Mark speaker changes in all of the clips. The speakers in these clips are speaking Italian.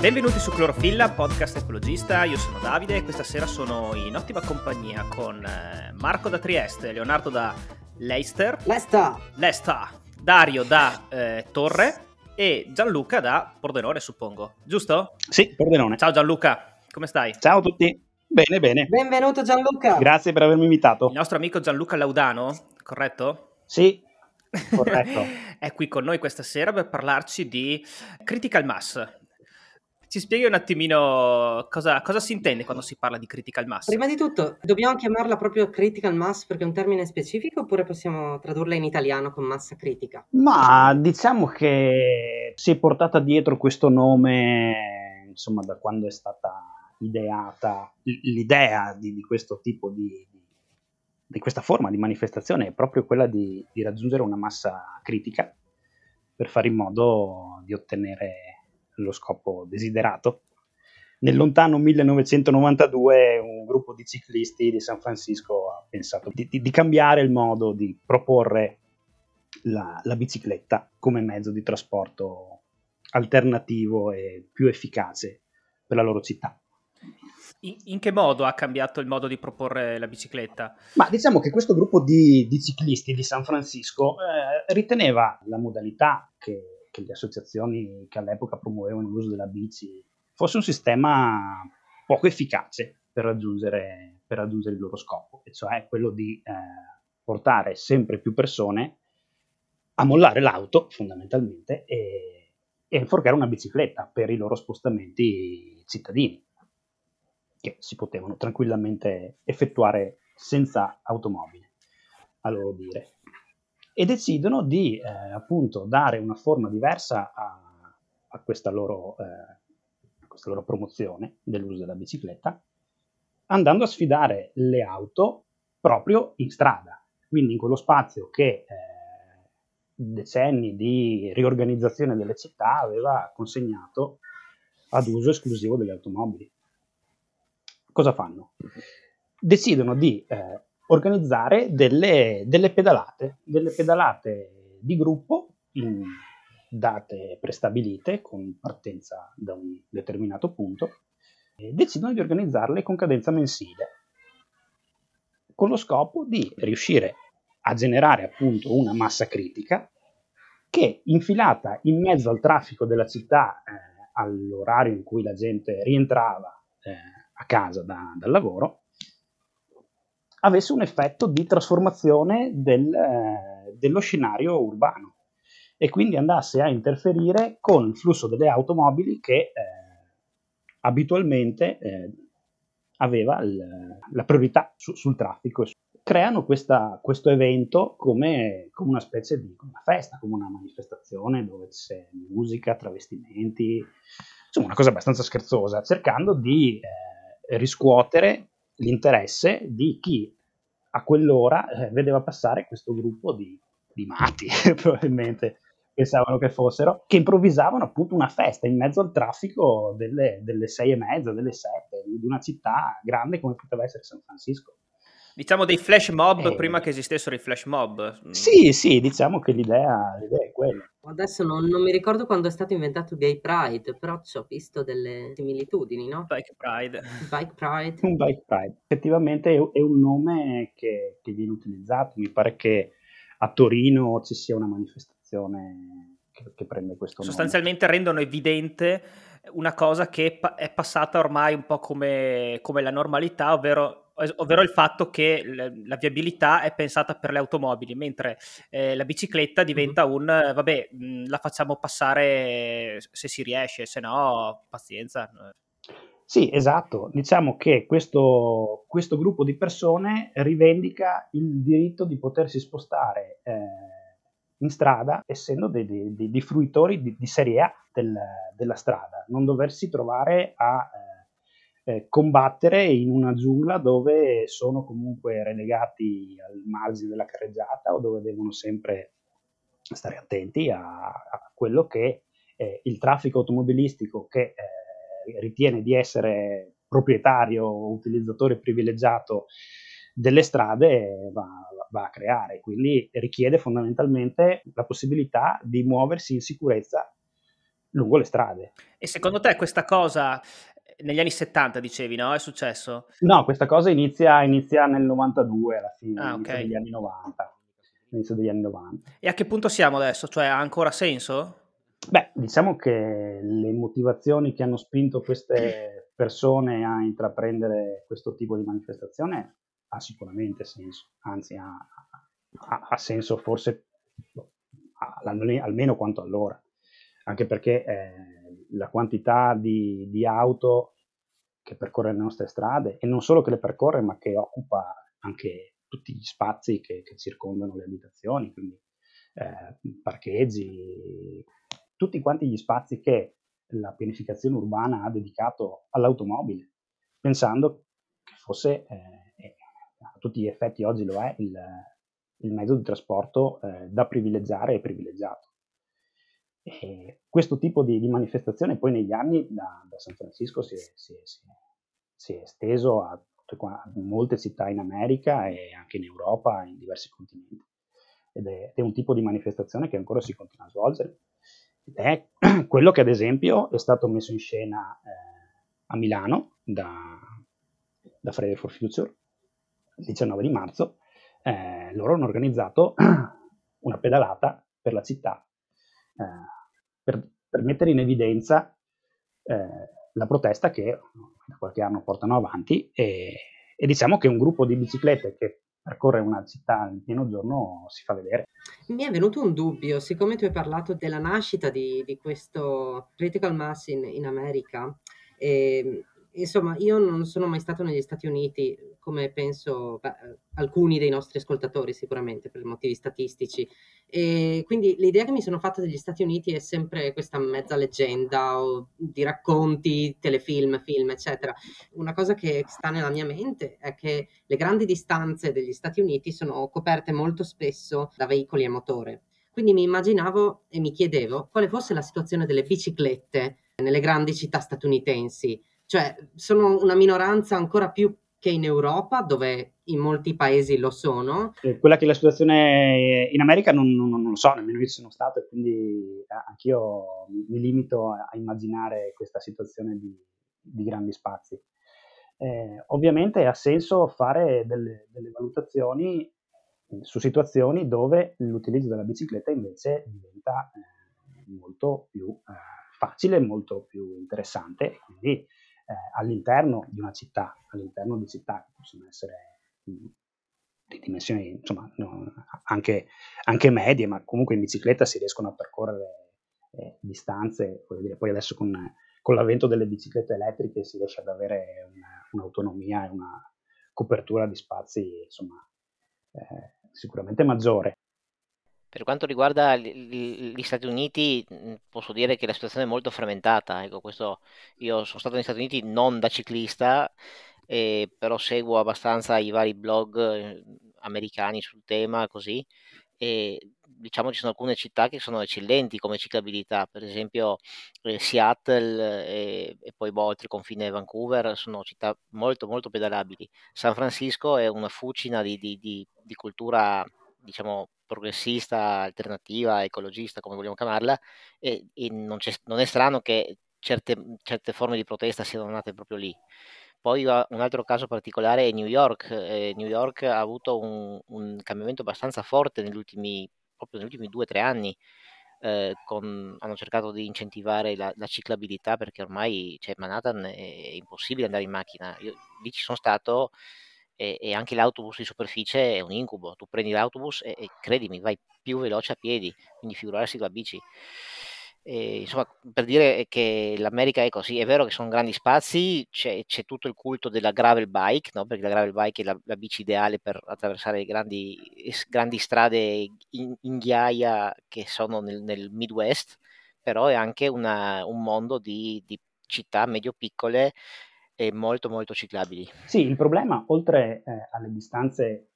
Speaker 1: Benvenuti su Clorofilla, podcast ecologista. Io sono Davide e questa sera sono in ottima compagnia con eh, Marco da Trieste, Leonardo da Leicester,
Speaker 2: Leicester,
Speaker 1: Leicester Dario da eh, Torre e Gianluca da Pordenone, suppongo. Giusto?
Speaker 3: Sì, Pordenone.
Speaker 1: Ciao Gianluca, come stai?
Speaker 3: Ciao a tutti. Bene, bene.
Speaker 2: Benvenuto Gianluca.
Speaker 3: Grazie per avermi invitato.
Speaker 1: Il nostro amico Gianluca Laudano, corretto?
Speaker 3: Sì, corretto.
Speaker 1: è qui con noi questa sera per parlarci di Critical Mass. Ci spieghi un attimino cosa, cosa, si intende quando si parla di critical mass?
Speaker 2: Prima di tutto, dobbiamo chiamarla proprio critical mass perché è un termine specifico oppure possiamo tradurla in italiano con massa critica?
Speaker 3: Ma diciamo che si è portata dietro questo nome, insomma, da quando è stata ideata l'idea di, di questo tipo di, di, questa forma di manifestazione è proprio quella di, di raggiungere una massa critica per fare in modo di ottenere lo scopo desiderato. Nel lontano 1992 un gruppo di ciclisti di San Francisco ha pensato di, di, di cambiare il modo di proporre la, la, bicicletta come mezzo di trasporto alternativo e più efficace per la loro città.
Speaker 1: In, in, che modo ha cambiato il modo di proporre la bicicletta?
Speaker 3: Ma diciamo che questo gruppo di, di ciclisti di San Francisco eh, riteneva la modalità che che le associazioni che all'epoca promuovevano l'uso della bici fosse un sistema poco efficace per raggiungere, per raggiungere il loro scopo, e cioè quello di eh, portare sempre più persone a mollare l'auto fondamentalmente e, e inforcare una bicicletta per i loro spostamenti cittadini, che si potevano tranquillamente effettuare senza automobile, a loro dire e decidono di eh, appunto dare una forma diversa a, a, questa loro, eh, a, questa loro, promozione dell'uso della bicicletta, andando a sfidare le auto proprio in strada, quindi in quello spazio che eh, decenni di riorganizzazione delle città aveva consegnato ad uso esclusivo delle automobili. Cosa fanno? Decidono di eh, organizzare delle, delle pedalate, delle pedalate di gruppo in date prestabilite con partenza da un determinato punto e decidono di organizzarle con cadenza mensile con lo scopo di riuscire a generare appunto una massa critica che infilata in mezzo al traffico della città eh, all'orario in cui la gente rientrava eh, a casa da, dal lavoro avesse un effetto di trasformazione del, eh, dello scenario urbano e quindi andasse a interferire con il flusso delle automobili che eh, abitualmente eh, aveva il, la priorità su, sul traffico. Creano questa, questo evento come, come, una specie di una festa, come una manifestazione dove c'è musica, travestimenti, insomma una cosa abbastanza scherzosa, cercando di eh, riscuotere l'interesse di chi a quell'ora eh, vedeva passare questo gruppo di, di matti, probabilmente pensavano che fossero, che improvvisavano appunto una festa in mezzo al traffico delle, delle sei e mezza, delle sette, di una città grande come poteva essere San Francisco.
Speaker 1: Diciamo dei flash mob eh, prima che esistessero i flash mob.
Speaker 3: Mm. Sì, sì, diciamo che l'idea, l'idea è quella.
Speaker 2: Adesso non, non, mi ricordo quando è stato inventato Gay Pride, però ci ho visto delle similitudini, no?
Speaker 1: Bike Pride.
Speaker 2: Bike Pride.
Speaker 3: Un Bike Pride. Effettivamente è, è un nome che, che, viene utilizzato. Mi pare che a Torino ci sia una manifestazione che, che prende questo
Speaker 1: nome. Sostanzialmente rendono evidente una cosa che è passata ormai un po' come, come la normalità, ovvero ovvero il fatto che la viabilità è pensata per le automobili, mentre eh, la bicicletta diventa un vabbè, mh, la facciamo passare se si riesce, se no, pazienza.
Speaker 3: Sì, esatto. Diciamo che questo, questo gruppo di persone rivendica il diritto di potersi spostare eh, in strada, essendo dei, dei, dei fruitori di, di serie A del, della strada, non doversi trovare a eh, eh, combattere in una giungla dove sono comunque relegati al margine della carreggiata o dove devono sempre stare attenti a, a quello che eh, il traffico automobilistico che eh, ritiene di essere proprietario o utilizzatore privilegiato delle strade va, va, a creare. Quindi richiede fondamentalmente la possibilità di muoversi in sicurezza lungo le strade.
Speaker 1: E secondo te questa cosa negli anni 70 dicevi, no? È successo?
Speaker 3: No, questa cosa inizia, inizia nel 92 alla fine, ah, okay. degli anni 90. Inizio degli anni 90.
Speaker 1: E a che punto siamo adesso? Cioè ha ancora senso?
Speaker 3: Beh, diciamo che le motivazioni che hanno spinto queste persone a intraprendere questo tipo di manifestazione ha sicuramente senso, anzi ha, ha, ha senso forse almeno quanto allora, anche perché eh, la quantità di, di, auto che percorre le nostre strade, e non solo che le percorre, ma che occupa anche tutti gli spazi che, che circondano le abitazioni, quindi eh, parcheggi, tutti quanti gli spazi che la pianificazione urbana ha dedicato all'automobile, pensando che fosse, eh, a tutti gli effetti oggi lo è, il, il mezzo di trasporto eh, da privilegiare e privilegiato. E questo tipo di, di, manifestazione poi negli anni da, da San Francisco si è, si, è, si è, esteso a, a, molte città in America e anche in Europa, in diversi continenti. Ed è, è un tipo di manifestazione che ancora si continua a svolgere. Ed è quello che ad esempio è stato messo in scena eh, a Milano da, da Friday for Future il 19 di marzo eh, loro hanno organizzato una pedalata per la città per, per, mettere in evidenza eh, la protesta che da qualche anno portano avanti e, e diciamo che un gruppo di biciclette che percorre una città in pieno giorno si fa vedere.
Speaker 2: Mi è venuto un dubbio, siccome tu hai parlato della nascita di, di questo critical mass in, in America, eh, insomma, io non sono mai stato negli Stati Uniti, come penso beh, alcuni dei nostri ascoltatori sicuramente per motivi statistici. E quindi l'idea che mi sono fatta degli Stati Uniti è sempre questa mezza leggenda o di racconti, telefilm, film, eccetera. Una cosa che sta nella mia mente è che le grandi distanze degli Stati Uniti sono coperte molto spesso da veicoli a motore. Quindi mi immaginavo e mi chiedevo quale fosse la situazione delle biciclette nelle grandi città statunitensi cioè, sono una minoranza ancora più che in Europa, dove in molti paesi lo sono.
Speaker 3: Quella che è la situazione in America non, non, non lo so, nemmeno io sono stato e quindi eh, anch'io mi limito a, immaginare questa situazione di, di grandi spazi. Eh, ovviamente ha senso fare delle, delle, valutazioni su situazioni dove l'utilizzo della bicicletta invece diventa eh, molto più eh, facile, molto più interessante quindi eh, all'interno di una città, all'interno di città che possono essere mh, di dimensioni insomma, anche, anche, medie, ma comunque in bicicletta si riescono a percorrere eh, distanze, dire, poi adesso con, con, l'avvento delle biciclette elettriche si riesce ad avere una, un'autonomia e una copertura di spazi insomma, eh, sicuramente maggiore.
Speaker 4: Per quanto riguarda gli Stati Uniti, posso dire che la situazione è molto frammentata. Ecco, questo, io sono stato negli Stati Uniti non da ciclista, eh, però seguo abbastanza i vari blog eh, americani sul tema, così. E diciamo ci sono alcune città che sono eccellenti come ciclabilità, per esempio eh, Seattle e, e poi boh, oltre il confine Vancouver sono città molto molto pedalabili. San Francisco è una fucina di, di, di, di cultura diciamo progressista, alternativa, ecologista, come vogliamo chiamarla, e, e non, non, è strano che certe, certe, forme di protesta siano nate proprio lì. Poi un altro caso particolare è New York. Eh, New York ha avuto un, un cambiamento abbastanza forte negli ultimi, proprio negli ultimi due o tre anni. Eh, con, hanno cercato di incentivare la, la ciclabilità perché ormai cioè, Manhattan è, è impossibile andare in macchina. Io lì ci sono stato e, e, anche l'autobus di superficie è un incubo. Tu prendi l'autobus e, e credimi, vai più veloce a piedi, quindi figurarsi con la bici. E, insomma, per dire che l'America è così, è vero che sono grandi spazi, c'è, c'è tutto il culto della gravel bike, no? perché la gravel bike è la, la bici ideale per attraversare grandi, grandi strade in, in, ghiaia che sono nel, nel Midwest, però è anche una, un mondo di, di città medio-piccole e molto molto ciclabili.
Speaker 3: Sì, il problema, oltre eh, alle distanze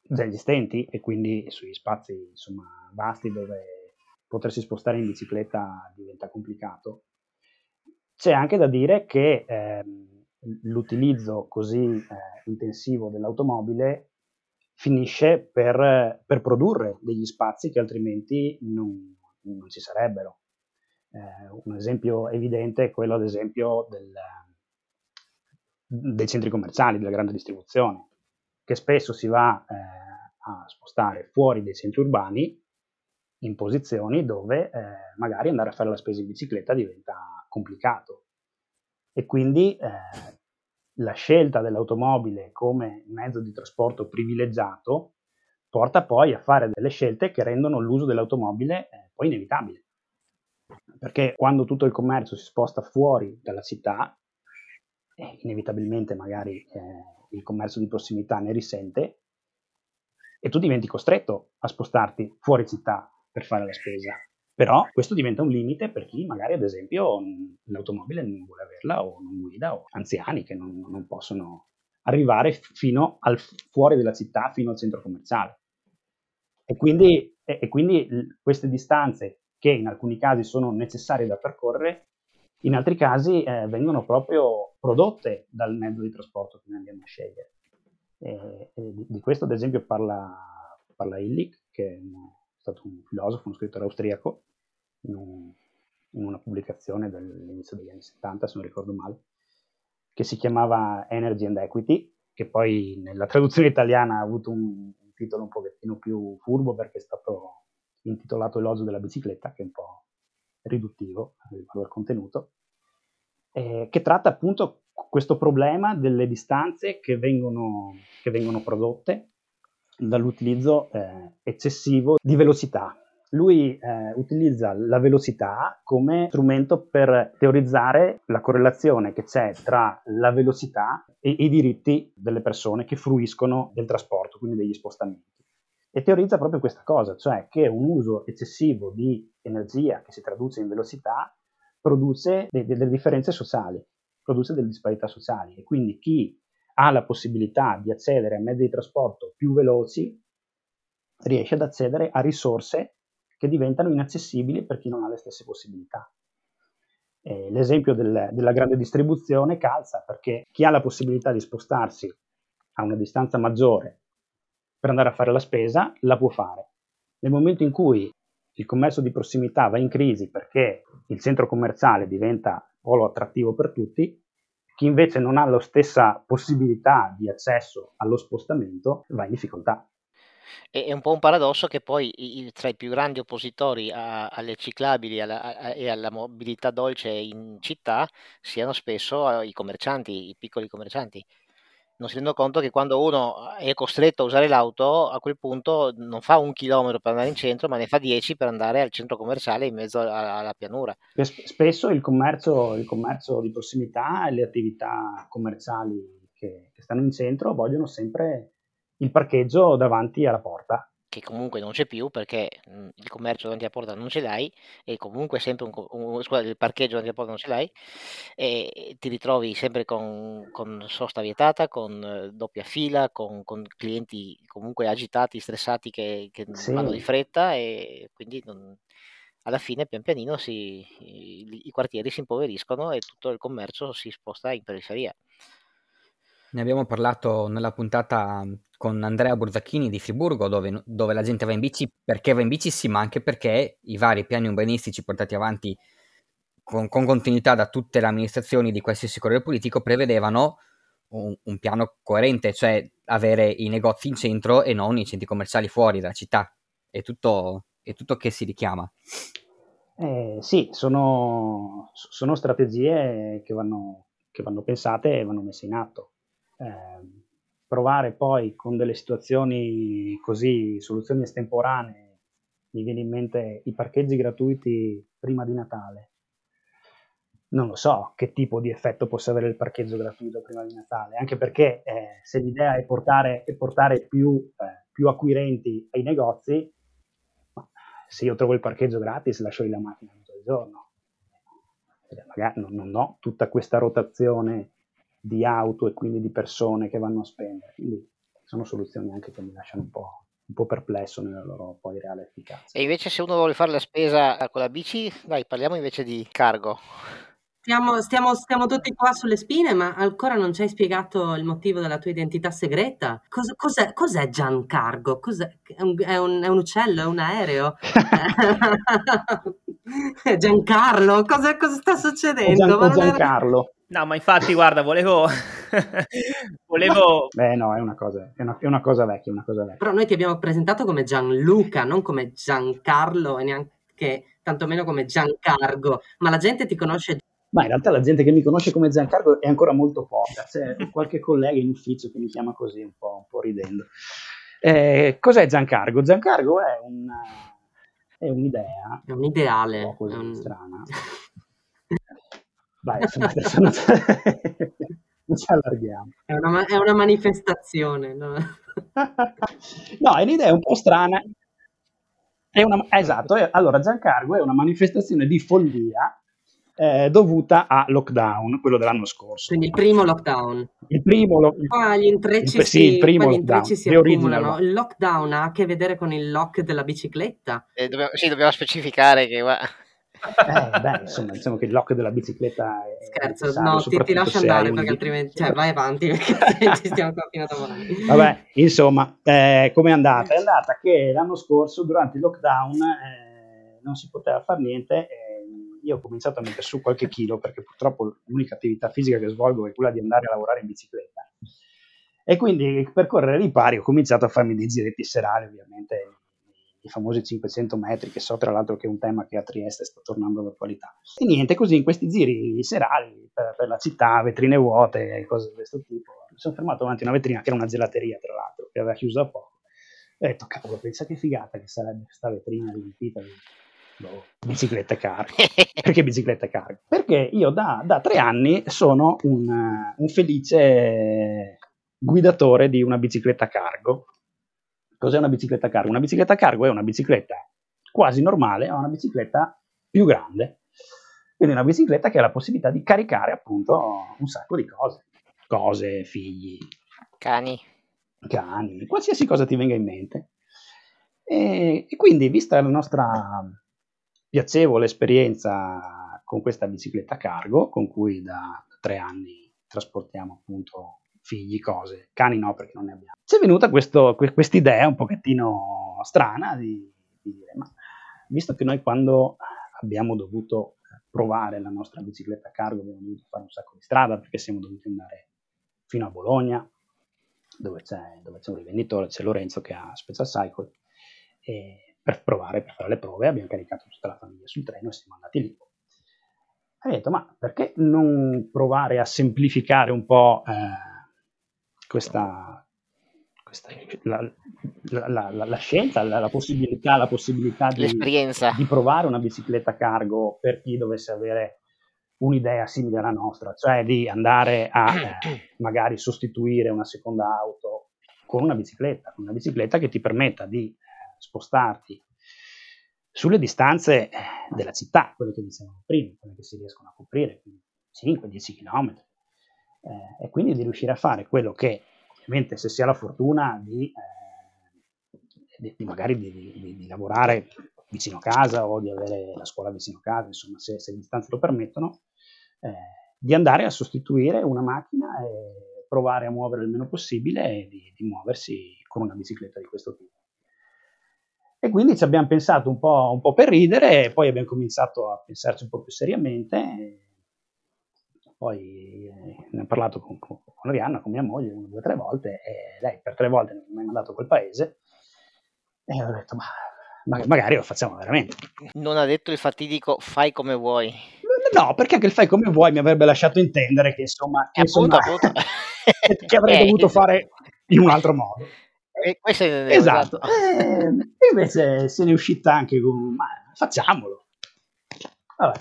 Speaker 3: già esistenti e quindi sugli spazi insomma, vasti dove potersi spostare in bicicletta diventa complicato, c'è anche da dire che eh, l'utilizzo così eh, intensivo dell'automobile finisce per, per, produrre degli spazi che altrimenti non, non ci sarebbero. Eh, un esempio evidente è quello, ad esempio, del, dei centri commerciali, della grande distribuzione, che spesso si va eh, a spostare fuori dai centri urbani in posizioni dove eh, magari andare a fare la spesa in bicicletta diventa complicato. E quindi eh, la scelta dell'automobile come mezzo di trasporto privilegiato porta poi a fare delle scelte che rendono l'uso dell'automobile eh, poi inevitabile. Perché quando tutto il commercio si sposta fuori dalla città, eh, inevitabilmente magari eh, il commercio di prossimità ne risente e tu diventi costretto a spostarti fuori città per fare la spesa. Però questo diventa un limite per chi magari ad esempio l'automobile non vuole averla o non guida o anziani che non, non possono arrivare fino al fuori della città, fino al centro commerciale. E quindi, e quindi queste distanze che in alcuni casi sono necessarie da percorrere, in altri casi eh, vengono proprio prodotte dal mezzo di trasporto che noi andiamo a scegliere. E, e di, questo ad esempio parla, parla Illich, che è stato un filosofo, uno scrittore austriaco, in, un, in una pubblicazione dell'inizio degli anni 70, se non ricordo male, che si chiamava Energy and Equity, che poi nella traduzione italiana ha avuto un, un titolo un pochettino più furbo perché è stato intitolato Elogio della bicicletta, che è un po' riduttivo riguardo contenuto, eh, che tratta appunto questo problema delle distanze che vengono, che vengono prodotte dall'utilizzo eh, eccessivo di velocità. Lui eh, utilizza la velocità come strumento per teorizzare la correlazione che c'è tra la velocità e i diritti delle persone che fruiscono del trasporto, quindi degli spostamenti. E teorizza proprio questa cosa, cioè che un uso eccessivo di energia che si traduce in velocità produce delle differenze sociali, produce delle disparità sociali e quindi chi ha la possibilità di accedere a mezzi di trasporto più veloci, riesce ad accedere a risorse che diventano inaccessibili per chi non ha le stesse possibilità. Eh, l'esempio del, della grande distribuzione calza perché chi ha la possibilità di spostarsi a una distanza maggiore per andare a fare la spesa la può fare. Nel momento in cui il commercio di prossimità va in crisi perché il centro commerciale diventa polo attrattivo per tutti, chi invece non ha la stessa possibilità di accesso allo spostamento va in difficoltà.
Speaker 4: È un po' un paradosso che poi tra i più grandi oppositori a, alle ciclabili alla, a, e alla mobilità dolce in città siano spesso i commercianti, i piccoli commercianti non si rendono conto che quando uno è costretto a usare l'auto, a quel punto non fa un chilometro per andare in centro, ma ne fa dieci per andare al centro commerciale in mezzo alla, alla pianura.
Speaker 3: Spesso il commercio, il commercio, di prossimità e le attività commerciali che, che stanno in centro vogliono sempre il parcheggio davanti alla porta
Speaker 4: che comunque non c'è più perché mh, il commercio davanti alla porta non ce l'hai e comunque sempre un, un, scusa, il parcheggio davanti alla porta non ce l'hai e ti ritrovi sempre con, con sosta vietata, con eh, doppia fila, con, con, clienti comunque agitati, stressati che, che sì. vanno di fretta e quindi non, alla fine pian pianino si, i, i quartieri si impoveriscono e tutto il commercio si sposta in periferia.
Speaker 5: Ne abbiamo parlato nella puntata con Andrea Borzacchini di Friburgo, dove, dove, la gente va in bici perché va in bici, sì, ma anche perché i vari piani urbanistici portati avanti con, con continuità da tutte le amministrazioni di qualsiasi colore politico prevedevano un, un, piano coerente, cioè avere i negozi in centro e non i centri commerciali fuori dalla città. È tutto, è tutto che si richiama.
Speaker 3: Eh, sì, sono, sono strategie che vanno, che vanno pensate e vanno messe in atto eh, provare poi con delle situazioni così, soluzioni estemporanee, mi viene in mente i parcheggi gratuiti prima di Natale. Non lo so che tipo di effetto possa avere il parcheggio gratuito prima di Natale, anche perché eh, se l'idea è portare, è portare più, eh, più, acquirenti ai negozi, se io trovo il parcheggio gratis lascio lì la macchina tutto il giorno. Magari non, non ho tutta questa rotazione di auto e quindi di persone che vanno a spendere. Quindi sono soluzioni anche che mi lasciano un po', un po' perplesso nella loro poi reale efficacia.
Speaker 4: E invece se uno vuole fare la spesa con la bici, dai, parliamo invece di cargo.
Speaker 2: Stiamo, stiamo, stiamo, tutti qua sulle spine, ma ancora non ci hai spiegato il motivo della tua identità segreta. Cos, cos'è, cos'è Giancargo? Cos'è? È, un, è, un, è un uccello? È un aereo? Giancarlo, cosa, cosa sta succedendo?
Speaker 3: Gian, Giancarlo.
Speaker 1: No, ma infatti, guarda, volevo... volevo...
Speaker 3: Beh, no, è una cosa, è una, è una cosa vecchia, una cosa vecchia.
Speaker 2: Però noi ti abbiamo presentato come Gianluca, non come Giancarlo e neanche tantomeno come Giancargo, ma la gente ti conosce
Speaker 3: Ma in realtà la gente che mi conosce come Giancarlo è ancora molto poca. C'è qualche collega in ufficio che mi chiama così, un po', un po ridendo. Eh, cos'è Giancargo? Giancargo è, un, è un'idea
Speaker 2: è un ideale.
Speaker 3: un po' così
Speaker 2: un-
Speaker 3: strana. Dai, insomma, adesso non, non ci allarghiamo.
Speaker 2: È una, è una manifestazione. no?
Speaker 3: No, è un'idea un po' strana. È una, esatto, è- allora Giancargo è una manifestazione di follia eh, dovuta a lockdown, quello dell'anno scorso.
Speaker 2: Quindi il primo lockdown.
Speaker 3: Il primo, lo-
Speaker 2: Qua gli intrecci,
Speaker 3: Il- sì, il
Speaker 2: si,
Speaker 3: primo lockdown,
Speaker 2: intrecci si accumulano. Il lockdown ha a che vedere con il lock della bicicletta.
Speaker 4: Eh, dobbiamo, sì, dobbiamo specificare che.
Speaker 3: Eh, beh, insomma, diciamo che il lock della bicicletta è
Speaker 2: Scherzo, no, ti, ti lascio andare perché altrimenti... Cioè, vai avanti perché altrimenti stiamo qua fino a domani.
Speaker 3: Vabbè, insomma, eh, com'è andata? È andata che l'anno scorso, durante il lockdown, eh, non si poteva fare niente. E io ho cominciato a mettere su qualche chilo perché purtroppo l'unica attività fisica che svolgo è quella di andare a lavorare in bicicletta. E quindi per correre ripari ho cominciato a farmi dei giretti serali, ovviamente i famosi 500 metri, che so tra l'altro che è un tema che a Trieste sta tornando all'attualità. E niente, così in questi giri serali per, per la città, vetrine vuote, cose di questo tipo, mi sono fermato davanti a una vetrina che era una gelateria, tra l'altro, che aveva chiuso da poco. E ho detto, cavolo, pensa che figata che sarebbe questa vetrina riempita di biciclette cargo. Perché biciclette cargo? Perché io da, da tre anni sono un, eh, un felice guidatore di una bicicletta cargo. Cos'è una bicicletta cargo? Una bicicletta cargo è una bicicletta quasi normale, ma una bicicletta più grande. Quindi una bicicletta che ha la possibilità di caricare appunto un sacco di cose. Cose, figli,
Speaker 4: Cani.
Speaker 3: cani, qualsiasi cosa ti venga in mente. E, e quindi, vista la nostra piacevole esperienza con questa bicicletta cargo, con cui da tre anni trasportiamo appunto figli, cose, cani no perché non ne abbiamo, ci è venuta questa idea un pochettino strana di, di dire, ma visto che noi quando abbiamo dovuto provare la nostra bicicletta cargo abbiamo dovuto fare un sacco di strada perché siamo dovuti andare fino a Bologna, dove c'è, dove c'è un rivenditore, c'è Lorenzo che ha Special Cycle, e per provare, per fare le prove, abbiamo caricato tutta la famiglia sul treno e siamo andati lì. E ho detto, ma perché non provare a semplificare un po' eh, questa, questa la, la, la, la, scelta, la, possibilità, la possibilità di, di provare una bicicletta cargo per chi dovesse avere un'idea simile alla nostra, cioè di andare a eh, magari sostituire una seconda auto con una bicicletta, con una bicicletta che ti permetta di spostarti sulle distanze della città, quelle che dicevamo prima, quelle che si riescono a coprire, 5-10 km, eh, e quindi di riuscire a fare quello che, ovviamente, se si ha la fortuna di, eh, di, di magari di, di, lavorare vicino a casa o di avere la scuola vicino a casa, insomma, se, se le distanze lo permettono, eh, di andare a sostituire una macchina e provare a muovere il meno possibile e di muoversi con una bicicletta di questo tipo. E quindi ci abbiamo pensato un po', un po', per ridere e poi abbiamo cominciato a pensarci un po' più seriamente. Poi eh, ne ho parlato con, con, con Rihanna, con mia moglie, una, due, tre volte e lei per tre volte mi ha mandato a quel paese e ho detto ma, ma magari lo facciamo veramente.
Speaker 4: Non ha detto il fatidico fai come vuoi.
Speaker 3: No, perché anche il fai come vuoi mi avrebbe lasciato intendere che insomma, che,
Speaker 4: appunto,
Speaker 3: insomma,
Speaker 4: appunto.
Speaker 3: che avrei
Speaker 4: Eh,
Speaker 3: dovuto fare in un altro modo.
Speaker 4: E questo è
Speaker 3: Esatto. Eh, invece se ne è uscita anche con ma facciamolo. Vabbè.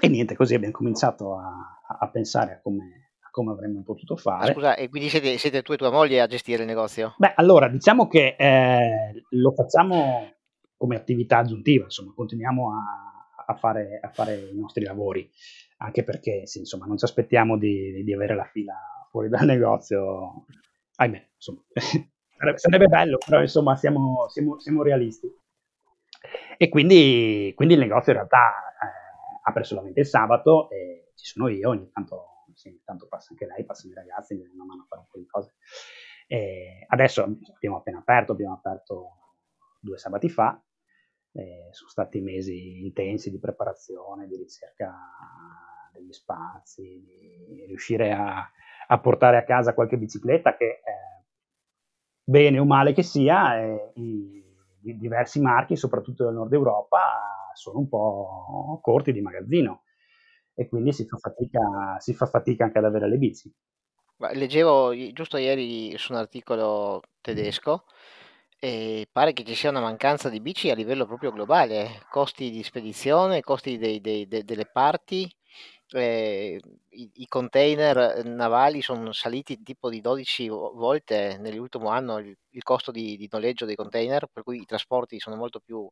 Speaker 3: E niente, così abbiamo cominciato a, a pensare a come, a come, avremmo potuto fare.
Speaker 4: Scusa, e quindi siete, siete, tu e tua moglie a gestire il negozio?
Speaker 3: Beh, allora, diciamo che eh, lo facciamo come attività aggiuntiva, insomma, continuiamo a, a, fare, a fare, i nostri lavori, anche perché sì, insomma, non ci aspettiamo di, di avere la fila fuori dal negozio. Ahimè, insomma, sarebbe bello, però insomma siamo, siamo, siamo realisti. E quindi, quindi, il negozio in realtà eh, apre solamente il sabato e ci sono io, ogni tanto, ogni tanto passa anche lei, passano i ragazzi, mi danno una mano a fare un po' di cose. E adesso abbiamo appena aperto, abbiamo aperto due sabati fa eh, sono stati mesi intensi di preparazione, di ricerca degli spazi, di riuscire a, a portare a casa qualche bicicletta che, eh, bene o male che sia, eh, i, i diversi marchi, soprattutto del nord Europa, sono un po' corti di magazzino e quindi si fa fatica, si fa fatica anche ad avere le bici.
Speaker 4: Leggevo giusto ieri su un articolo tedesco e pare che ci sia una mancanza di bici a livello proprio globale, costi di spedizione, costi dei, dei, de, delle parti, eh, i, i, container navali sono saliti tipo di 12 volte nell'ultimo anno il, il costo di, di, noleggio dei container, per cui i trasporti sono molto più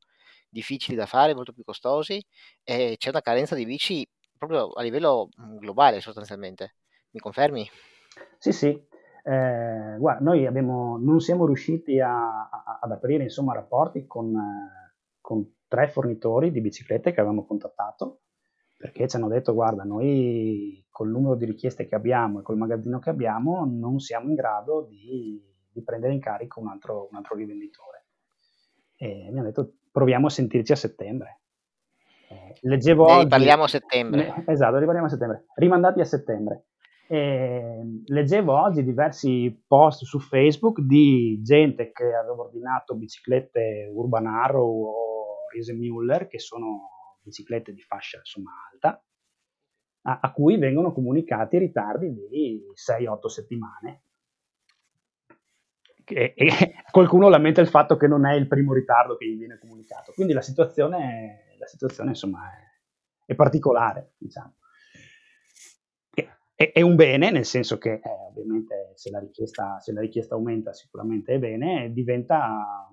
Speaker 4: difficili da fare, molto più costosi e c'è una carenza di bici proprio a livello globale sostanzialmente. Mi confermi?
Speaker 3: Sì, sì. Eh, guarda, noi abbiamo, non siamo riusciti a, a, ad aprire insomma, rapporti con, con, tre fornitori di biciclette che avevamo contattato perché ci hanno detto guarda noi col numero di richieste che abbiamo e col magazzino che abbiamo non siamo in grado di, di prendere in carico un altro, un altro rivenditore. E mi hanno detto proviamo a sentirci a settembre.
Speaker 4: Eh, leggevo ne oggi, riparliamo a settembre.
Speaker 3: Ne, esatto riparliamo a settembre. Rimandati a settembre. E leggevo oggi diversi post su Facebook di gente che aveva ordinato biciclette Urban Arrow o Riesenmüller, che sono biciclette di fascia insomma alta, a, a cui vengono comunicati ritardi di 6-8 settimane. E, e, qualcuno lamenta il fatto che non è il primo ritardo che gli viene comunicato. Quindi la situazione, la situazione insomma, è, è particolare, diciamo è, un bene, nel senso che eh, ovviamente se la, richiesta, se la, richiesta, aumenta sicuramente è bene, diventa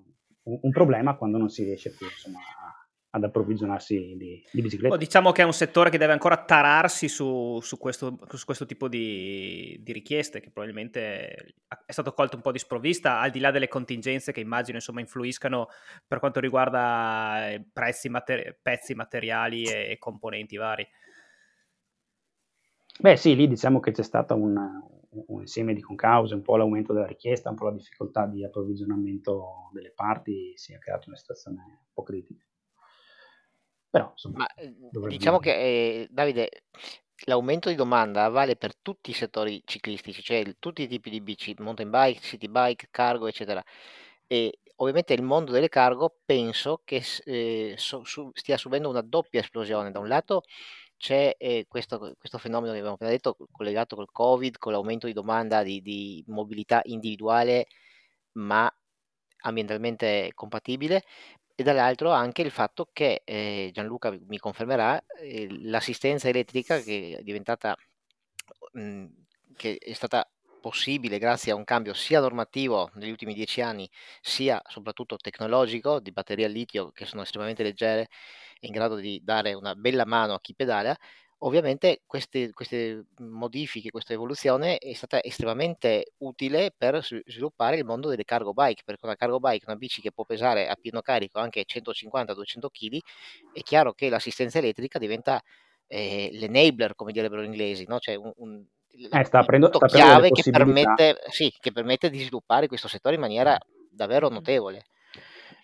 Speaker 3: un, un problema quando non si riesce più insomma, ad approvvigionarsi di, di biciclette.
Speaker 1: Oh, diciamo che è un settore che deve ancora tararsi su, su, questo, su questo, tipo di, di, richieste, che probabilmente è stato colto un po' di sprovvista, al di là delle contingenze che immagino insomma, influiscano per quanto riguarda eh, prezzi, mater- pezzi materiali e, e componenti vari.
Speaker 3: Beh sì, lì diciamo che c'è stato un, un insieme di concause, un po' l'aumento della richiesta, un po' la difficoltà di approvvigionamento delle parti, si è creata una situazione un po' critica. Però insomma...
Speaker 4: Ma, eh, diciamo che eh, Davide, l'aumento di domanda vale per tutti i settori ciclistici, cioè tutti i tipi di bici, mountain bike, city bike, cargo, eccetera. E ovviamente il mondo delle cargo penso che eh, so, su, stia subendo una doppia esplosione. Da un lato c'è eh, questo, questo, fenomeno che abbiamo appena detto, collegato col Covid, con l'aumento di domanda di, di mobilità individuale, ma ambientalmente compatibile, e dall'altro anche il fatto che eh, Gianluca mi confermerà eh, l'assistenza elettrica che è diventata mh, mm, che è stata possibile grazie a un cambio sia normativo negli ultimi dieci anni sia soprattutto tecnologico di batterie a litio che sono estremamente leggere in grado di dare una bella mano a chi pedala, ovviamente queste, queste, modifiche, questa evoluzione è stata estremamente utile per sviluppare il mondo delle cargo bike, perché una cargo bike, una bici che può pesare a pieno carico anche 150-200 kg, è chiaro che l'assistenza elettrica diventa eh, l'enabler, come direbbero gli inglesi, no? cioè un, un
Speaker 3: eh, sta aprendo, sta
Speaker 4: chiave che permette, sì, che permette di sviluppare questo settore in maniera davvero notevole.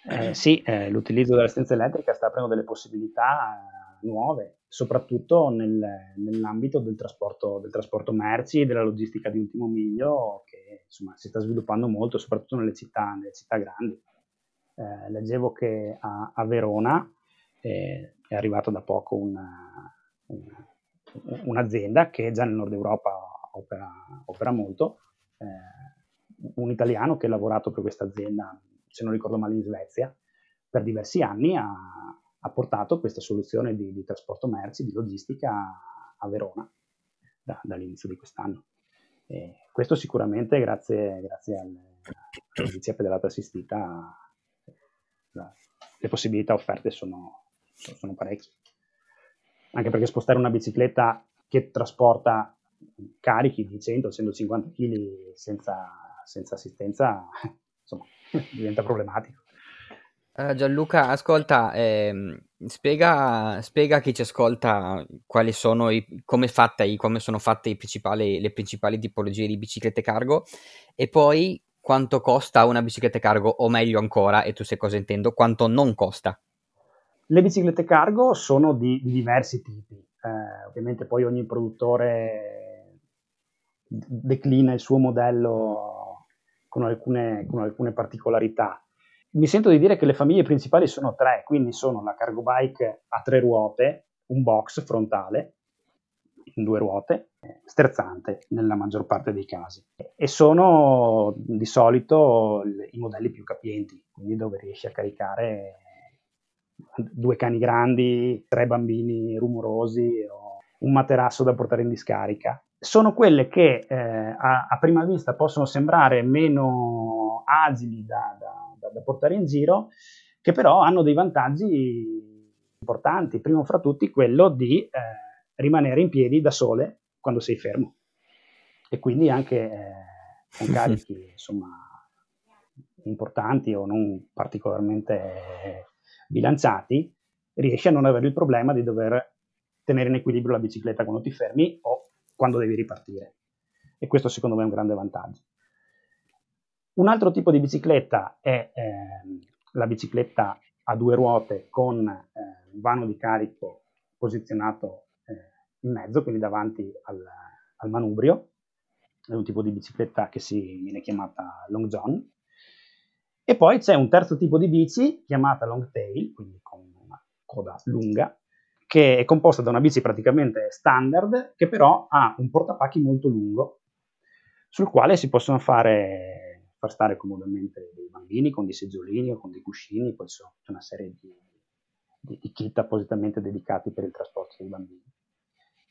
Speaker 3: Eh, sì, eh, l'utilizzo dell'assistenza elettrica sta aprendo delle possibilità eh, nuove, soprattutto nel, nell'ambito del trasporto, del trasporto, merci e della logistica di ultimo miglio, che insomma, si sta sviluppando molto, soprattutto nelle città, nelle città grandi. Eh, leggevo che a, a Verona eh, è arrivata da poco una, una, un'azienda che già nel nord Europa opera, opera molto, eh, un italiano che ha lavorato per questa azienda se non ricordo male in Svezia, per diversi anni ha, ha portato questa soluzione di, di, trasporto merci, di logistica a Verona da, dall'inizio di quest'anno. E questo sicuramente grazie, grazie all'edilizia pedalata assistita la, le possibilità offerte sono, sono parecchie. Anche perché spostare una bicicletta che trasporta carichi di 100-150 kg senza, senza assistenza insomma, diventa problematico.
Speaker 5: Uh, Gianluca, ascolta, ehm, spiega, spiega, a chi ci ascolta quali sono i, come, i, come sono fatte i principali, le principali tipologie di biciclette cargo e poi quanto costa una bicicletta cargo, o meglio ancora, e tu sai cosa intendo, quanto non costa.
Speaker 3: Le biciclette cargo sono di, di diversi tipi, eh, ovviamente poi ogni produttore declina il suo modello con alcune, con alcune particolarità. Mi sento di dire che le famiglie principali sono tre, quindi sono la cargo bike a tre ruote, un box frontale in due ruote, sterzante nella maggior parte dei casi e sono di solito i modelli più capienti, quindi dove riesci a caricare due cani grandi, tre bambini rumorosi o un materasso da portare in discarica. Sono quelle che eh, a, a, prima vista possono sembrare meno agili da, da, da, portare in giro, che però hanno dei vantaggi importanti. Primo fra tutti quello di eh, rimanere in piedi da sole quando sei fermo e quindi anche eh, con carichi insomma importanti o non particolarmente bilanciati, riesci a non avere il problema di dover tenere in equilibrio la bicicletta quando ti fermi o quando devi ripartire. E questo secondo me è un grande vantaggio. Un altro tipo di bicicletta è eh, la bicicletta a due ruote con eh, vano di carico posizionato eh, in mezzo, quindi davanti al, al, manubrio. È un tipo di bicicletta che si viene chiamata long john e poi c'è un terzo tipo di bici chiamata long tail, quindi con una coda lunga, che è composta da una bici praticamente standard, che però ha un portapacchi molto lungo, sul quale si possono fare, far stare comodamente dei bambini con dei seggiolini o con dei cuscini, poi c'è una serie di, di, di kit appositamente dedicati per il trasporto dei bambini,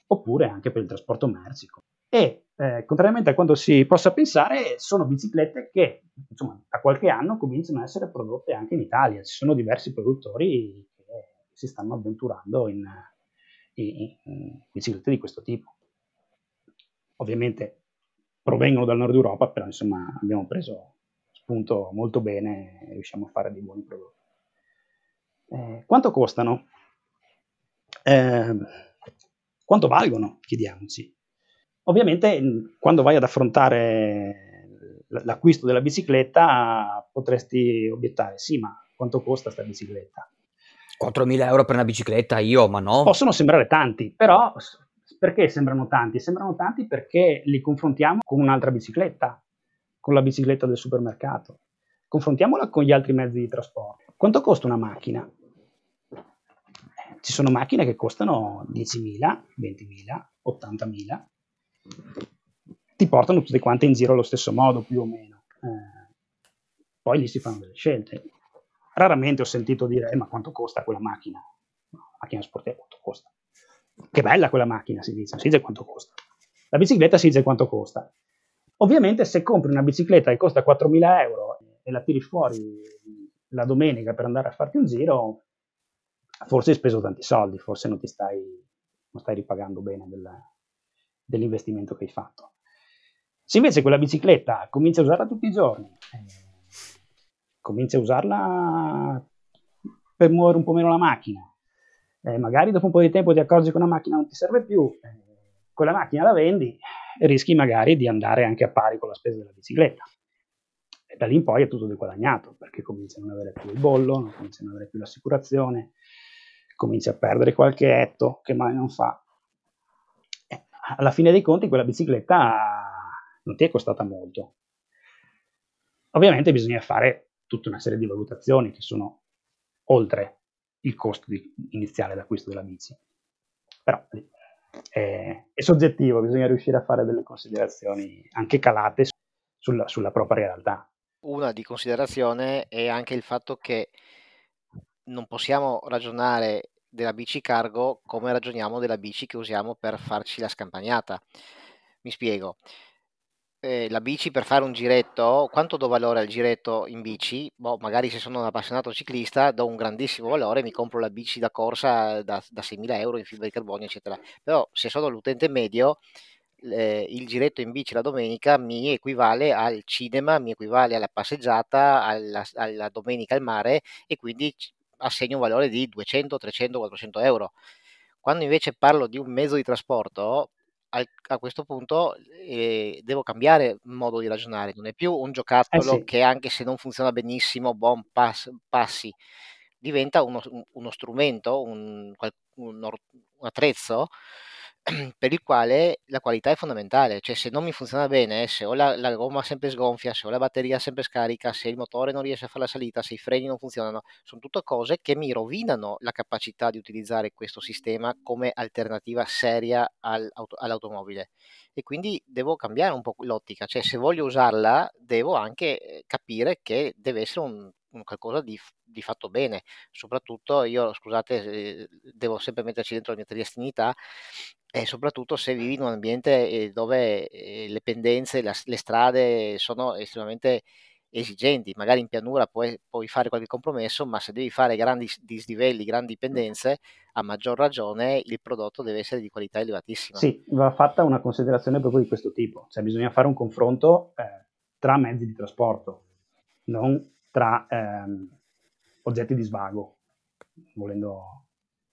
Speaker 3: oppure anche per il trasporto merci. E eh, contrariamente a quanto si possa pensare, sono biciclette che insomma, da qualche anno cominciano a essere prodotte anche in Italia. Ci sono diversi produttori che si stanno avventurando in, in, in biciclette di questo tipo. Ovviamente provengono dal nord Europa, però insomma abbiamo preso spunto molto bene e riusciamo a fare dei buoni prodotti. Eh, quanto costano? Eh, quanto valgono? Chiediamoci. Ovviamente quando vai ad affrontare l'acquisto della bicicletta potresti obiettare, sì, ma quanto costa questa bicicletta?
Speaker 5: 4.000 euro per una bicicletta, io, ma no.
Speaker 3: Possono sembrare tanti, però perché sembrano tanti? Sembrano tanti perché li confrontiamo con un'altra bicicletta, con la bicicletta del supermercato. Confrontiamola con gli altri mezzi di trasporto. Quanto costa una macchina? Ci sono macchine che costano 10.000, 20.000, 80.000 ti portano tutte quante in giro allo stesso modo, più o meno. Eh, poi lì si fanno delle scelte. Raramente ho sentito dire, eh, ma quanto costa quella macchina? No, la macchina sportiva quanto costa? Che bella quella macchina, si dice, si dice quanto costa. La bicicletta si dice quanto costa. Ovviamente se compri una bicicletta che costa 4.000 euro e la tiri fuori la domenica per andare a farti un giro, forse hai speso tanti soldi, forse non ti stai, non stai ripagando bene della, dell'investimento che hai fatto. Se invece quella bicicletta cominci a usarla tutti i giorni, eh, cominci a usarla per muovere un po' meno la macchina, eh, magari dopo un po' di tempo ti accorgi che una macchina non ti serve più, eh, quella macchina la vendi e rischi magari di andare anche a pari con la spesa della bicicletta. E da lì in poi è tutto deguadagnato, perché cominci a non avere più il bollo, cominci a non avere più l'assicurazione, cominci a perdere qualche etto che mai non fa alla fine dei conti quella bicicletta non ti è costata molto. Ovviamente bisogna fare tutta una serie di valutazioni che sono oltre il costo di, iniziale d'acquisto della bici. Però è, è, soggettivo, bisogna riuscire a fare delle considerazioni anche calate sulla, sulla propria realtà.
Speaker 4: Una di considerazione è anche il fatto che non possiamo ragionare della bici cargo come ragioniamo della bici che usiamo per farci la scampagnata. Mi spiego. Eh, la bici per fare un giretto, quanto do valore al giretto in bici? Boh, magari se sono un appassionato ciclista do un grandissimo valore, mi compro la bici da corsa da, da 6.000 euro in fibra di carbonio, eccetera. Però se sono l'utente medio, eh, il giretto in bici la domenica mi equivale al cinema, mi equivale alla passeggiata, alla, alla domenica al mare e quindi assegno un valore di 200, 300, 400 euro. Quando invece parlo di un mezzo di trasporto, al, a questo punto eh, devo cambiare modo di ragionare, non è più un giocattolo eh sì. che anche se non funziona benissimo, buon pass, passi. diventa uno, uno strumento, un, un, un attrezzo per il quale la qualità è fondamentale, cioè se non mi funziona bene, se ho la, la, gomma sempre sgonfia, se ho la batteria sempre scarica, se il motore non riesce a fare la salita, se i freni non funzionano, sono tutte cose che mi rovinano la capacità di utilizzare questo sistema come alternativa seria al, all'automobile. E quindi devo cambiare un po' l'ottica, cioè se voglio usarla devo anche eh, capire che deve essere un, un qualcosa di, di, fatto bene, soprattutto io scusate devo sempre metterci dentro la mia triestinità e soprattutto se vivi in un ambiente eh, dove eh, le pendenze, la, le strade sono estremamente esigenti, magari in pianura puoi, puoi, fare qualche compromesso, ma se devi fare grandi dislivelli, grandi pendenze, a maggior ragione il prodotto deve essere di qualità elevatissima.
Speaker 3: Sì, va fatta una considerazione proprio di questo tipo, cioè bisogna fare un confronto eh, tra mezzi di trasporto, non tra ehm, oggetti di svago, volendo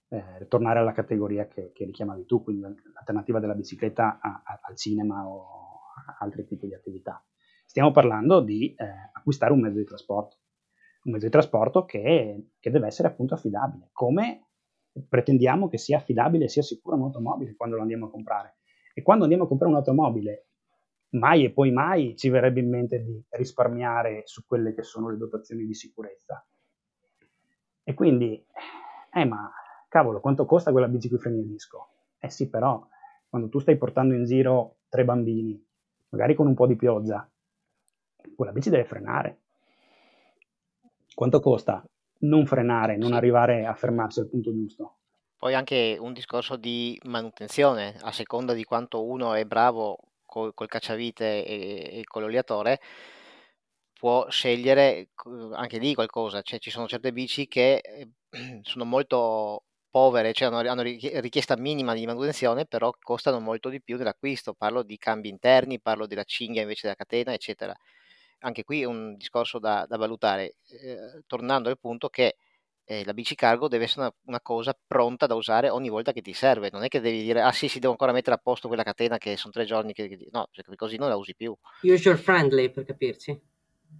Speaker 3: eh, tornare alla categoria che, che, richiamavi tu, quindi l'alternativa della bicicletta a, a, al cinema o a altri tipi di attività. Stiamo parlando di eh, acquistare un mezzo di trasporto, un mezzo di trasporto che, che, deve essere appunto affidabile, come pretendiamo che sia affidabile e sia sicura un'automobile quando lo andiamo a comprare. E quando andiamo a comprare un'automobile, mai e poi mai ci verrebbe in mente di risparmiare su quelle che sono le dotazioni di sicurezza. E quindi, eh ma cavolo, quanto costa quella bici con freni a disco? Eh sì, però, quando tu stai portando in giro tre bambini, magari con un po' di pioggia, quella bici deve frenare. Quanto costa non frenare, non arrivare a fermarsi al punto giusto?
Speaker 4: Poi anche un discorso di manutenzione, a seconda di quanto uno è bravo col, col cacciavite e, e con l'oliatore, può scegliere anche lì qualcosa, cioè ci sono certe bici che eh, sono molto povere, cioè hanno, richiesta minima di manutenzione, però costano molto di più nell'acquisto. Parlo di cambi interni, parlo della cinghia invece della catena, eccetera. Anche qui è un discorso da, da valutare, eh, tornando al punto che eh, la bici cargo deve essere una, una, cosa pronta da usare ogni volta che ti serve, non è che devi dire ah sì, sì, devo ancora mettere a posto quella catena che sono tre giorni che... no, così non la usi più.
Speaker 2: User friendly per capirci.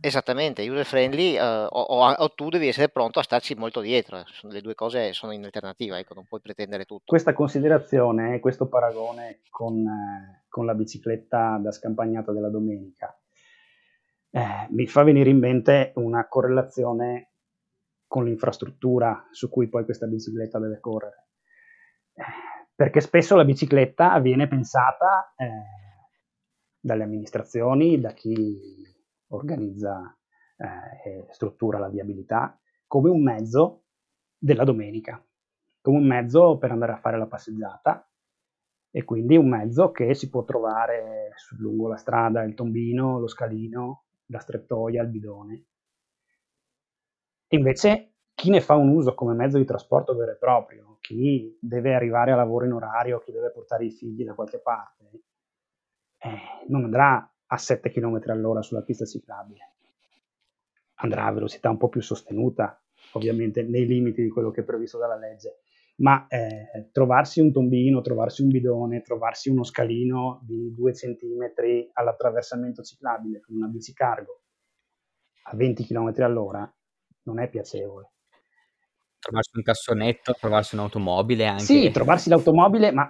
Speaker 4: Esattamente, user friendly eh, o, o, o, tu devi essere pronto a starci molto dietro, le due cose sono in alternativa, ecco, non puoi pretendere tutto.
Speaker 3: Questa considerazione, questo paragone con, eh, con la bicicletta da scampagnata della domenica, eh, mi fa venire in mente una correlazione con l'infrastruttura su cui poi questa bicicletta deve correre. Perché spesso la bicicletta viene pensata eh, dalle amministrazioni, da chi organizza eh, e struttura la viabilità, come un mezzo della domenica, come un mezzo per andare a fare la passeggiata e quindi un mezzo che si può trovare lungo la strada, il tombino, lo scalino, la strettoia, il bidone. Invece chi ne fa un uso come mezzo di trasporto vero e proprio, chi deve arrivare a lavoro in orario, chi deve portare i figli da qualche parte, eh, non andrà a 7 km all'ora sulla pista ciclabile. Andrà a velocità un po' più sostenuta, ovviamente nei limiti di quello che è previsto dalla legge, ma eh, trovarsi un tombino, trovarsi un bidone, trovarsi uno scalino di 2 cm all'attraversamento ciclabile con una bici cargo a 20 km all'ora non è piacevole.
Speaker 5: Trovarsi un cassonetto, trovarsi un'automobile anche.
Speaker 3: Sì, trovarsi l'automobile, ma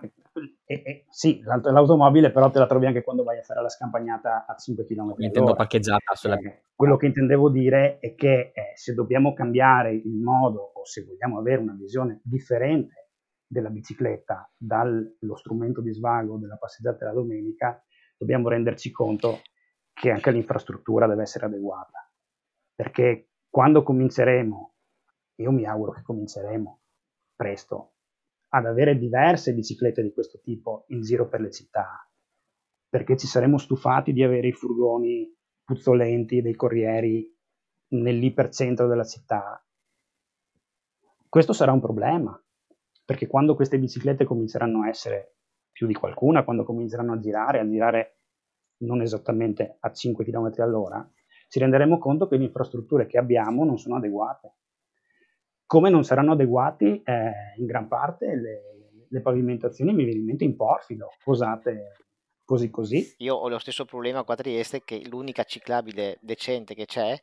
Speaker 3: e, e, sì, l'automobile però te la trovi anche quando vai a fare la scampagnata a 5 km
Speaker 5: Intendo parcheggiata sulla...
Speaker 3: Eh, quello che intendevo dire è che eh, se dobbiamo cambiare il modo o se vogliamo avere una visione differente della bicicletta dallo strumento di svago della passeggiata della domenica, dobbiamo renderci conto che anche l'infrastruttura deve essere adeguata. Perché quando cominceremo, io mi auguro che cominceremo presto ad avere diverse biciclette di questo tipo in giro per le città, perché ci saremmo stufati di avere i furgoni puzzolenti dei corrieri nell'ipercentro della città. Questo sarà un problema, perché quando queste biciclette cominceranno a essere più di qualcuna, quando cominceranno a girare, a girare non esattamente a 5 km all'ora, ci renderemo conto che le infrastrutture che abbiamo non sono adeguate come non saranno adeguati eh, in gran parte le, le, pavimentazioni, mi viene in mente in porfido, posate così così.
Speaker 4: Io ho lo stesso problema qua a Trieste che l'unica ciclabile decente che c'è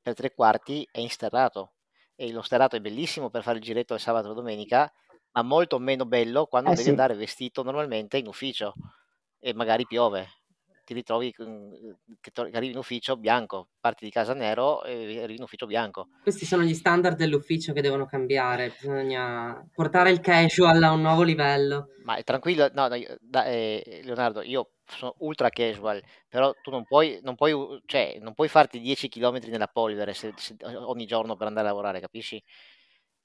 Speaker 4: per tre quarti è installato e lo sterrato è bellissimo per fare il giretto il sabato o domenica, ma molto meno bello quando
Speaker 3: Eh
Speaker 4: devi
Speaker 3: sì.
Speaker 4: andare vestito normalmente in ufficio e magari piove. Ti ritrovi mm, che, to- che arrivi in ufficio bianco, parti di casa nero e arrivi in ufficio bianco.
Speaker 2: Questi sono gli standard dell'ufficio che devono cambiare, bisogna portare il casual a un nuovo livello.
Speaker 4: Ma è tranquillo, no, no, io- da- eh, Leonardo, io sono ultra casual, però tu non puoi, non puoi, cioè, non puoi farti 10 km nella polvere se- se- ogni giorno per andare a lavorare, capisci?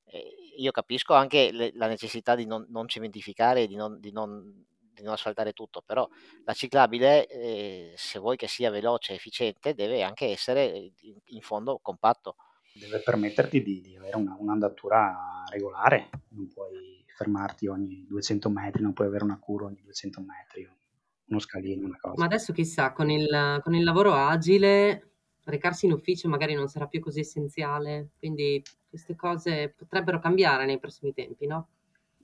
Speaker 4: Eh, io capisco anche le- la necessità di non, non cementificare di non, di non- di non asfaltare tutto, però la ciclabile, eh, se vuoi che sia veloce e efficiente, deve anche essere eh, in, in fondo compatto.
Speaker 3: Deve permetterti di, di avere una, un'andatura regolare, non puoi fermarti ogni 200 metri, non puoi avere una curva ogni 200 metri, uno scalino, una cosa.
Speaker 2: Ma adesso chissà, con il, con il lavoro agile, recarsi in ufficio magari non sarà più così essenziale, quindi queste cose potrebbero cambiare nei prossimi tempi, no?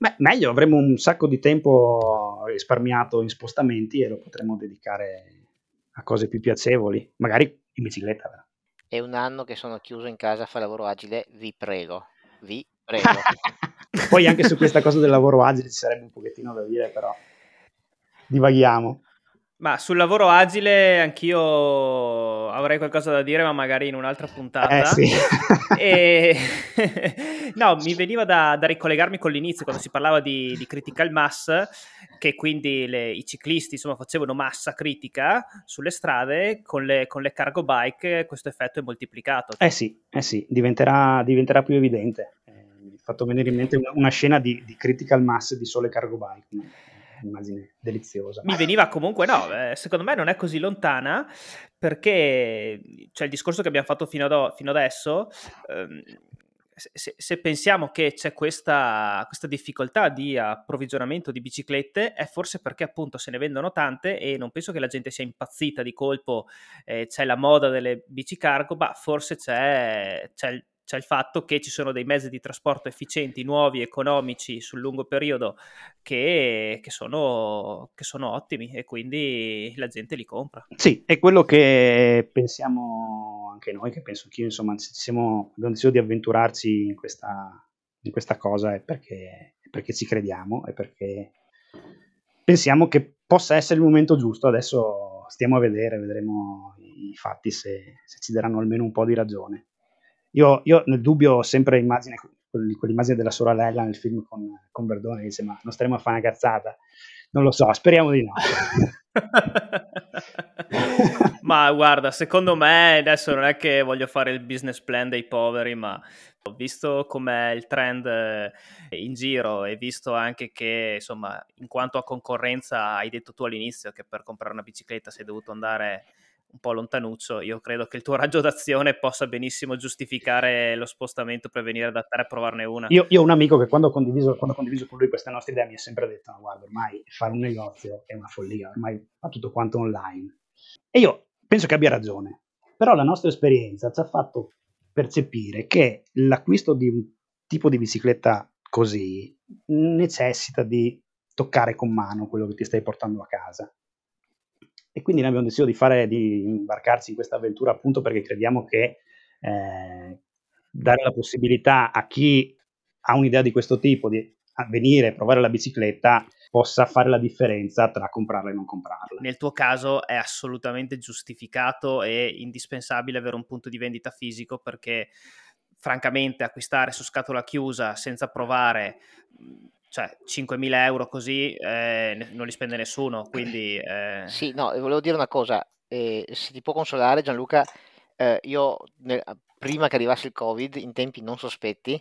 Speaker 3: Beh, meglio, avremo un sacco di tempo risparmiato in spostamenti e lo potremo dedicare a cose più piacevoli, magari in bicicletta. però.
Speaker 4: È un anno che sono chiuso in casa a fare lavoro agile, vi prego, vi prego.
Speaker 3: Poi anche su questa cosa del lavoro agile ci sarebbe un pochettino da dire, però divaghiamo.
Speaker 1: Ma sul lavoro agile anch'io avrei qualcosa da dire, ma magari in un'altra puntata.
Speaker 3: Eh sì.
Speaker 1: E... no, mi veniva da, da ricollegarmi con l'inizio, quando si parlava di, di critical mass, che quindi le- i ciclisti insomma, facevano massa critica sulle strade, con le, con le cargo bike questo effetto è moltiplicato.
Speaker 3: Eh sì, eh sì, diventerà, diventerà più evidente. Eh, mi ha fatto venire in mente una, una scena di, di critical mass di sole cargo bike, no? immagine deliziosa.
Speaker 1: Mi veniva comunque, no, eh, secondo me non è così lontana perché cioè, il discorso che abbiamo fatto fino, ad, fino adesso, ehm, se, se, pensiamo che c'è questa, questa, difficoltà di approvvigionamento di biciclette è forse perché appunto se ne vendono tante e non penso che la gente sia impazzita di colpo, eh, c'è la moda delle bici cargo, ma forse c'è, c'è c'è il fatto che ci sono dei mezzi di trasporto efficienti, nuovi, economici sul lungo periodo che, che, sono, che sono ottimi e quindi la gente li compra.
Speaker 3: Sì, è quello che pensiamo anche noi, che penso anch'io, insomma, siamo, abbiamo deciso di avventurarci in questa, in questa cosa è perché, è perché ci crediamo e perché pensiamo che possa essere il momento giusto. Adesso stiamo a vedere, vedremo i fatti se, se ci daranno almeno un po' di ragione. Io, io, nel dubbio ho sempre immagine, quell'immagine della sorella nel film con, con Verdone che dice ma non staremo a fare una cazzata. Non lo so, speriamo di no.
Speaker 1: Ma guarda, secondo me adesso non è che voglio fare il business plan dei poveri ma ho visto com'è il trend in giro e visto anche che insomma in quanto a concorrenza hai detto tu all'inizio che per comprare una bicicletta sei dovuto andare un po' lontanuccio, io credo che il tuo raggio d'azione possa benissimo giustificare lo spostamento per venire da te a provarne una.
Speaker 3: Io, io ho un amico che quando ho, condiviso, quando ho condiviso con lui queste nostre idee mi ha sempre detto, no, guarda, ormai fare un negozio è una follia, ormai fa tutto quanto online. E io penso che abbia ragione, però la nostra esperienza ci ha fatto percepire che l'acquisto di un tipo di bicicletta così necessita di toccare con mano quello che ti stai portando a casa e quindi noi abbiamo deciso di, fare, di imbarcarci in questa avventura appunto perché crediamo che eh, dare la possibilità a chi ha un'idea di questo tipo di venire a provare la bicicletta possa fare la differenza tra comprarla e non comprarla.
Speaker 1: Nel tuo caso è assolutamente giustificato e indispensabile avere un punto di vendita fisico perché francamente acquistare su scatola chiusa senza provare cioè 5.000 euro così eh, non li spende nessuno, quindi... Eh...
Speaker 4: Sì, no, volevo dire una cosa, eh, se ti può consolare Gianluca, eh, io nel, prima che arrivasse il Covid, in tempi non sospetti,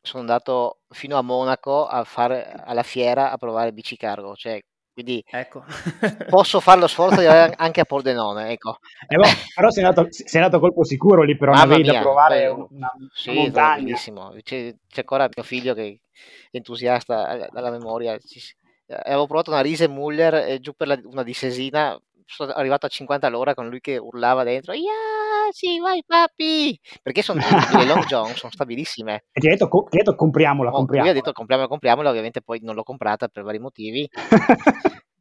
Speaker 4: sono andato fino a Monaco a fare alla fiera a provare bici cargo, cioè quindi
Speaker 1: ecco.
Speaker 4: posso fare lo sforzo di andare anche a Pordenone, ecco.
Speaker 3: Eh, boh, però sei andato, sei andato a colpo sicuro lì, però
Speaker 4: Mamma
Speaker 3: avevi
Speaker 4: mia,
Speaker 3: da provare
Speaker 4: poi,
Speaker 3: una,
Speaker 4: sì,
Speaker 3: una montagna.
Speaker 4: bellissimo. C'è, c'è, ancora mio figlio che è entusiasta dalla memoria. Avevo provato una Riese Muller e giù per la, una disesina, sono arrivato a 50 all'ora con lui che urlava dentro, yeah, sì, vai papi! Perché sono le long john, sono stabilissime.
Speaker 3: E ti ha detto, ti ha detto compriamola,
Speaker 4: oh,
Speaker 3: compriamola.
Speaker 4: Lui ha detto compriamola, compriamola, ovviamente poi non l'ho comprata per vari motivi.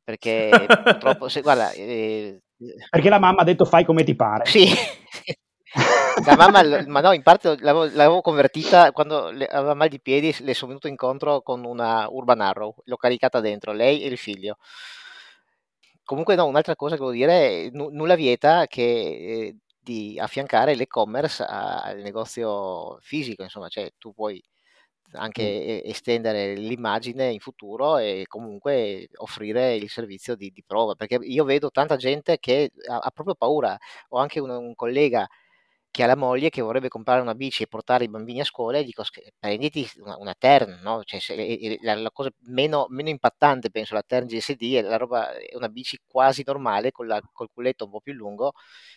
Speaker 4: perché purtroppo, se, guarda... Eh,
Speaker 3: perché la mamma ha detto fai come ti pare.
Speaker 4: Sì. la mamma, ma no, in parte l'avevo, l'avevo convertita quando le, aveva mal di piedi, le sono venuto incontro con una Urban Arrow, l'ho caricata dentro, lei e il figlio. Comunque no, un'altra cosa che volevo dire, n- nulla vieta che eh, di affiancare l'e-commerce al negozio fisico, insomma, cioè tu puoi anche mm. estendere l'immagine in futuro e comunque offrire il servizio di, di prova, perché io vedo tanta gente che ha, ha proprio paura, ho anche un, un collega che ha la moglie che vorrebbe comprare una bici e portare i bambini a scuola e dico prenditi una, una Tern, no? cioè, se, la, la, cosa meno, meno, impattante penso la Tern GSD è, la roba, è una bici quasi normale con la, col culetto un po' più lungo,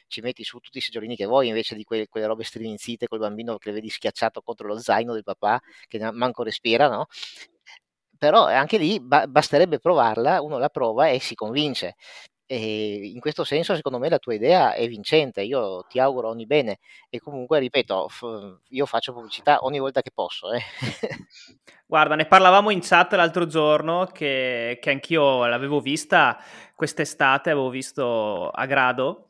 Speaker 4: ci metti su tutti i seggiolini che vuoi invece di que, quelle robe striminzite col bambino che vedi schiacciato contro lo zaino del papà che manco respira, no? però anche lì ba- basterebbe provarla, uno la prova e si convince. E in questo senso, secondo me, la tua idea è vincente. Io ti auguro ogni bene. E comunque, ripeto, f- io faccio pubblicità ogni volta che posso. Eh.
Speaker 1: Guarda, ne parlavamo in chat l'altro giorno che, che anch'io l'avevo vista quest'estate, avevo visto a Grado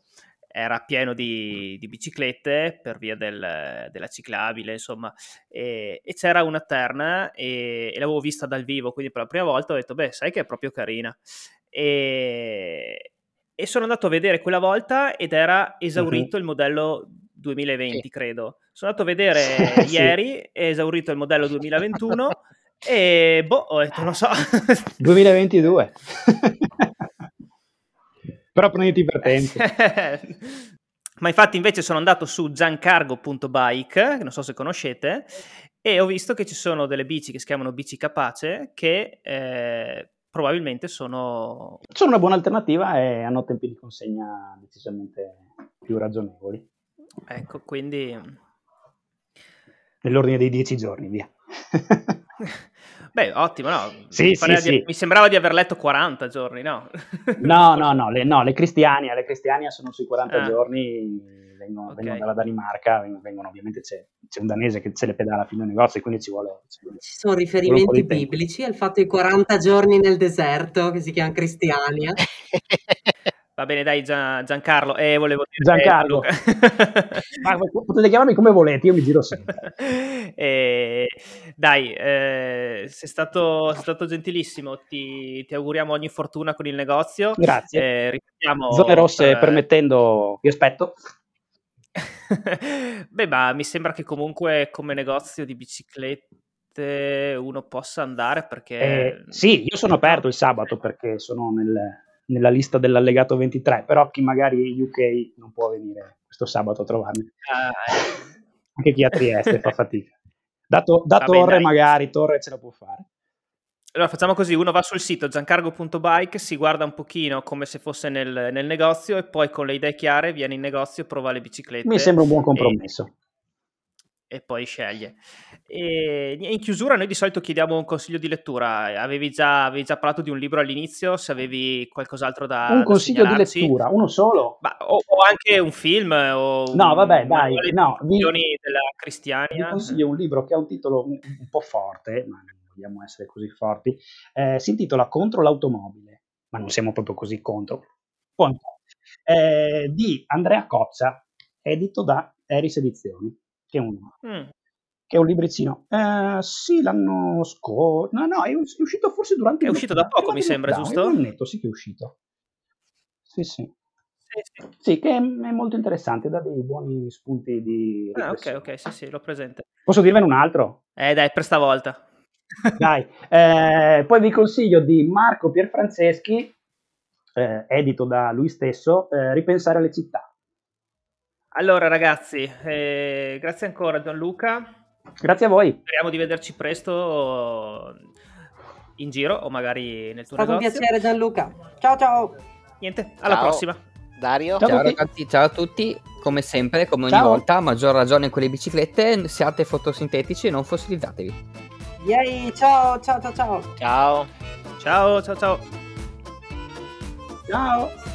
Speaker 1: era pieno di, di biciclette per via del, della ciclabile, insomma, e, e c'era una terna e, e, l'avevo vista dal vivo, quindi per la prima volta ho detto, beh, sai che è proprio carina. E, e sono andato a vedere quella volta ed era esaurito uh-huh. il modello 2020, sì. credo. Sono andato a vedere sì. ieri, è esaurito il modello 2021 e boh, ho detto, non so.
Speaker 3: 2022. Però prenditi per tempo.
Speaker 1: Ma infatti invece sono andato su giancargo.bike, che non so se conoscete, e ho visto che ci sono delle bici che si chiamano bici capace che eh, probabilmente sono...
Speaker 3: Sono una buona alternativa e hanno tempi di consegna decisamente più ragionevoli.
Speaker 1: Ecco, quindi...
Speaker 3: Nell'ordine dei dieci giorni, via.
Speaker 1: Beh, ottimo, no?
Speaker 3: Sì, mi, sì,
Speaker 1: sì. mi, sembrava di aver letto 40 giorni, no?
Speaker 3: no, no, no, le, no, le Cristiania, le Cristiania sono sui 40 ah. giorni, vengono, okay. vengono, dalla Danimarca, vengono, ovviamente c'è, c'è, un danese che se le pedala fino al negozio, quindi ci vuole... Ci, vuole,
Speaker 2: ci sono riferimenti biblici al fatto di 40 giorni nel deserto, che si chiama Cristiania.
Speaker 1: Va bene, dai Gian, Giancarlo. Eh, volevo dire
Speaker 3: Giancarlo. Ma potete chiamarmi come volete, io mi giro sempre.
Speaker 1: eh, dai, eh, sei, stato, sei, stato, gentilissimo. Ti, ti, auguriamo ogni fortuna con il negozio.
Speaker 3: Grazie.
Speaker 1: Eh, ripetiamo,
Speaker 3: Zone rosse per... permettendo, vi aspetto.
Speaker 1: Beh, ma mi sembra che comunque come negozio di biciclette uno possa andare perché...
Speaker 3: Eh, sì, io sono aperto il sabato perché sono nel nella lista dell'allegato 23, però chi magari UK non può venire questo sabato a trovarmi. Ah. Anche chi a Trieste fa fatica. Da, to- da Torre bene, magari, Torre ce la può fare.
Speaker 1: Allora facciamo così, uno va sul sito giancargo.bike, si guarda un pochino come se fosse nel, nel, negozio e poi con le idee chiare viene in negozio e prova le biciclette.
Speaker 3: Mi sembra un buon compromesso. E
Speaker 1: e poi sceglie. E in chiusura noi di solito chiediamo un consiglio di lettura. Avevi già, avevi già parlato di un libro all'inizio, se avevi qualcos'altro da
Speaker 3: Un consiglio
Speaker 1: da
Speaker 3: di lettura, uno solo?
Speaker 1: Ma, o, o, anche un film o
Speaker 3: No, vabbè, dai, no,
Speaker 1: vi, della Cristiania.
Speaker 3: Vi consiglio un libro che ha un titolo un, un po' forte, ma non vogliamo essere così forti. Eh, si intitola Contro l'automobile, ma non siamo proprio così contro. Eh, di Andrea Cozza, edito da Eris Edizioni che è un, mm. che è un libricino. Eh, sì, l'anno scorso. No, no, è, uscito forse durante...
Speaker 1: È uscito da poco, mi sembra, giusto? È
Speaker 3: un netto, sì che è uscito. Sì, sì. Sì, sì. sì, che è, è, molto interessante, dà dei buoni spunti di...
Speaker 1: Ah, ok, ok, sì, sì, l'ho presente.
Speaker 3: Posso dirvene un altro?
Speaker 1: Eh, dai, per stavolta.
Speaker 3: dai, eh, poi vi consiglio di Marco Pierfranceschi, eh, edito da lui stesso, eh, Ripensare alle città.
Speaker 1: Allora ragazzi, eh, grazie ancora Gianluca.
Speaker 3: Grazie a voi.
Speaker 1: Speriamo di vederci presto in giro o magari nel tuo
Speaker 2: È stato
Speaker 1: negozio.
Speaker 2: un piacere Gianluca. Ciao ciao.
Speaker 1: Niente, alla ciao. prossima.
Speaker 4: Dario.
Speaker 5: Ciao, ciao ragazzi, ciao a tutti. Come sempre, come ogni ciao. volta, a maggior ragione con le biciclette, siate fotosintetici e non fossilizzatevi.
Speaker 2: Yay, ciao, ciao, ciao, ciao.
Speaker 4: Ciao.
Speaker 1: Ciao, ciao, ciao.
Speaker 3: Ciao.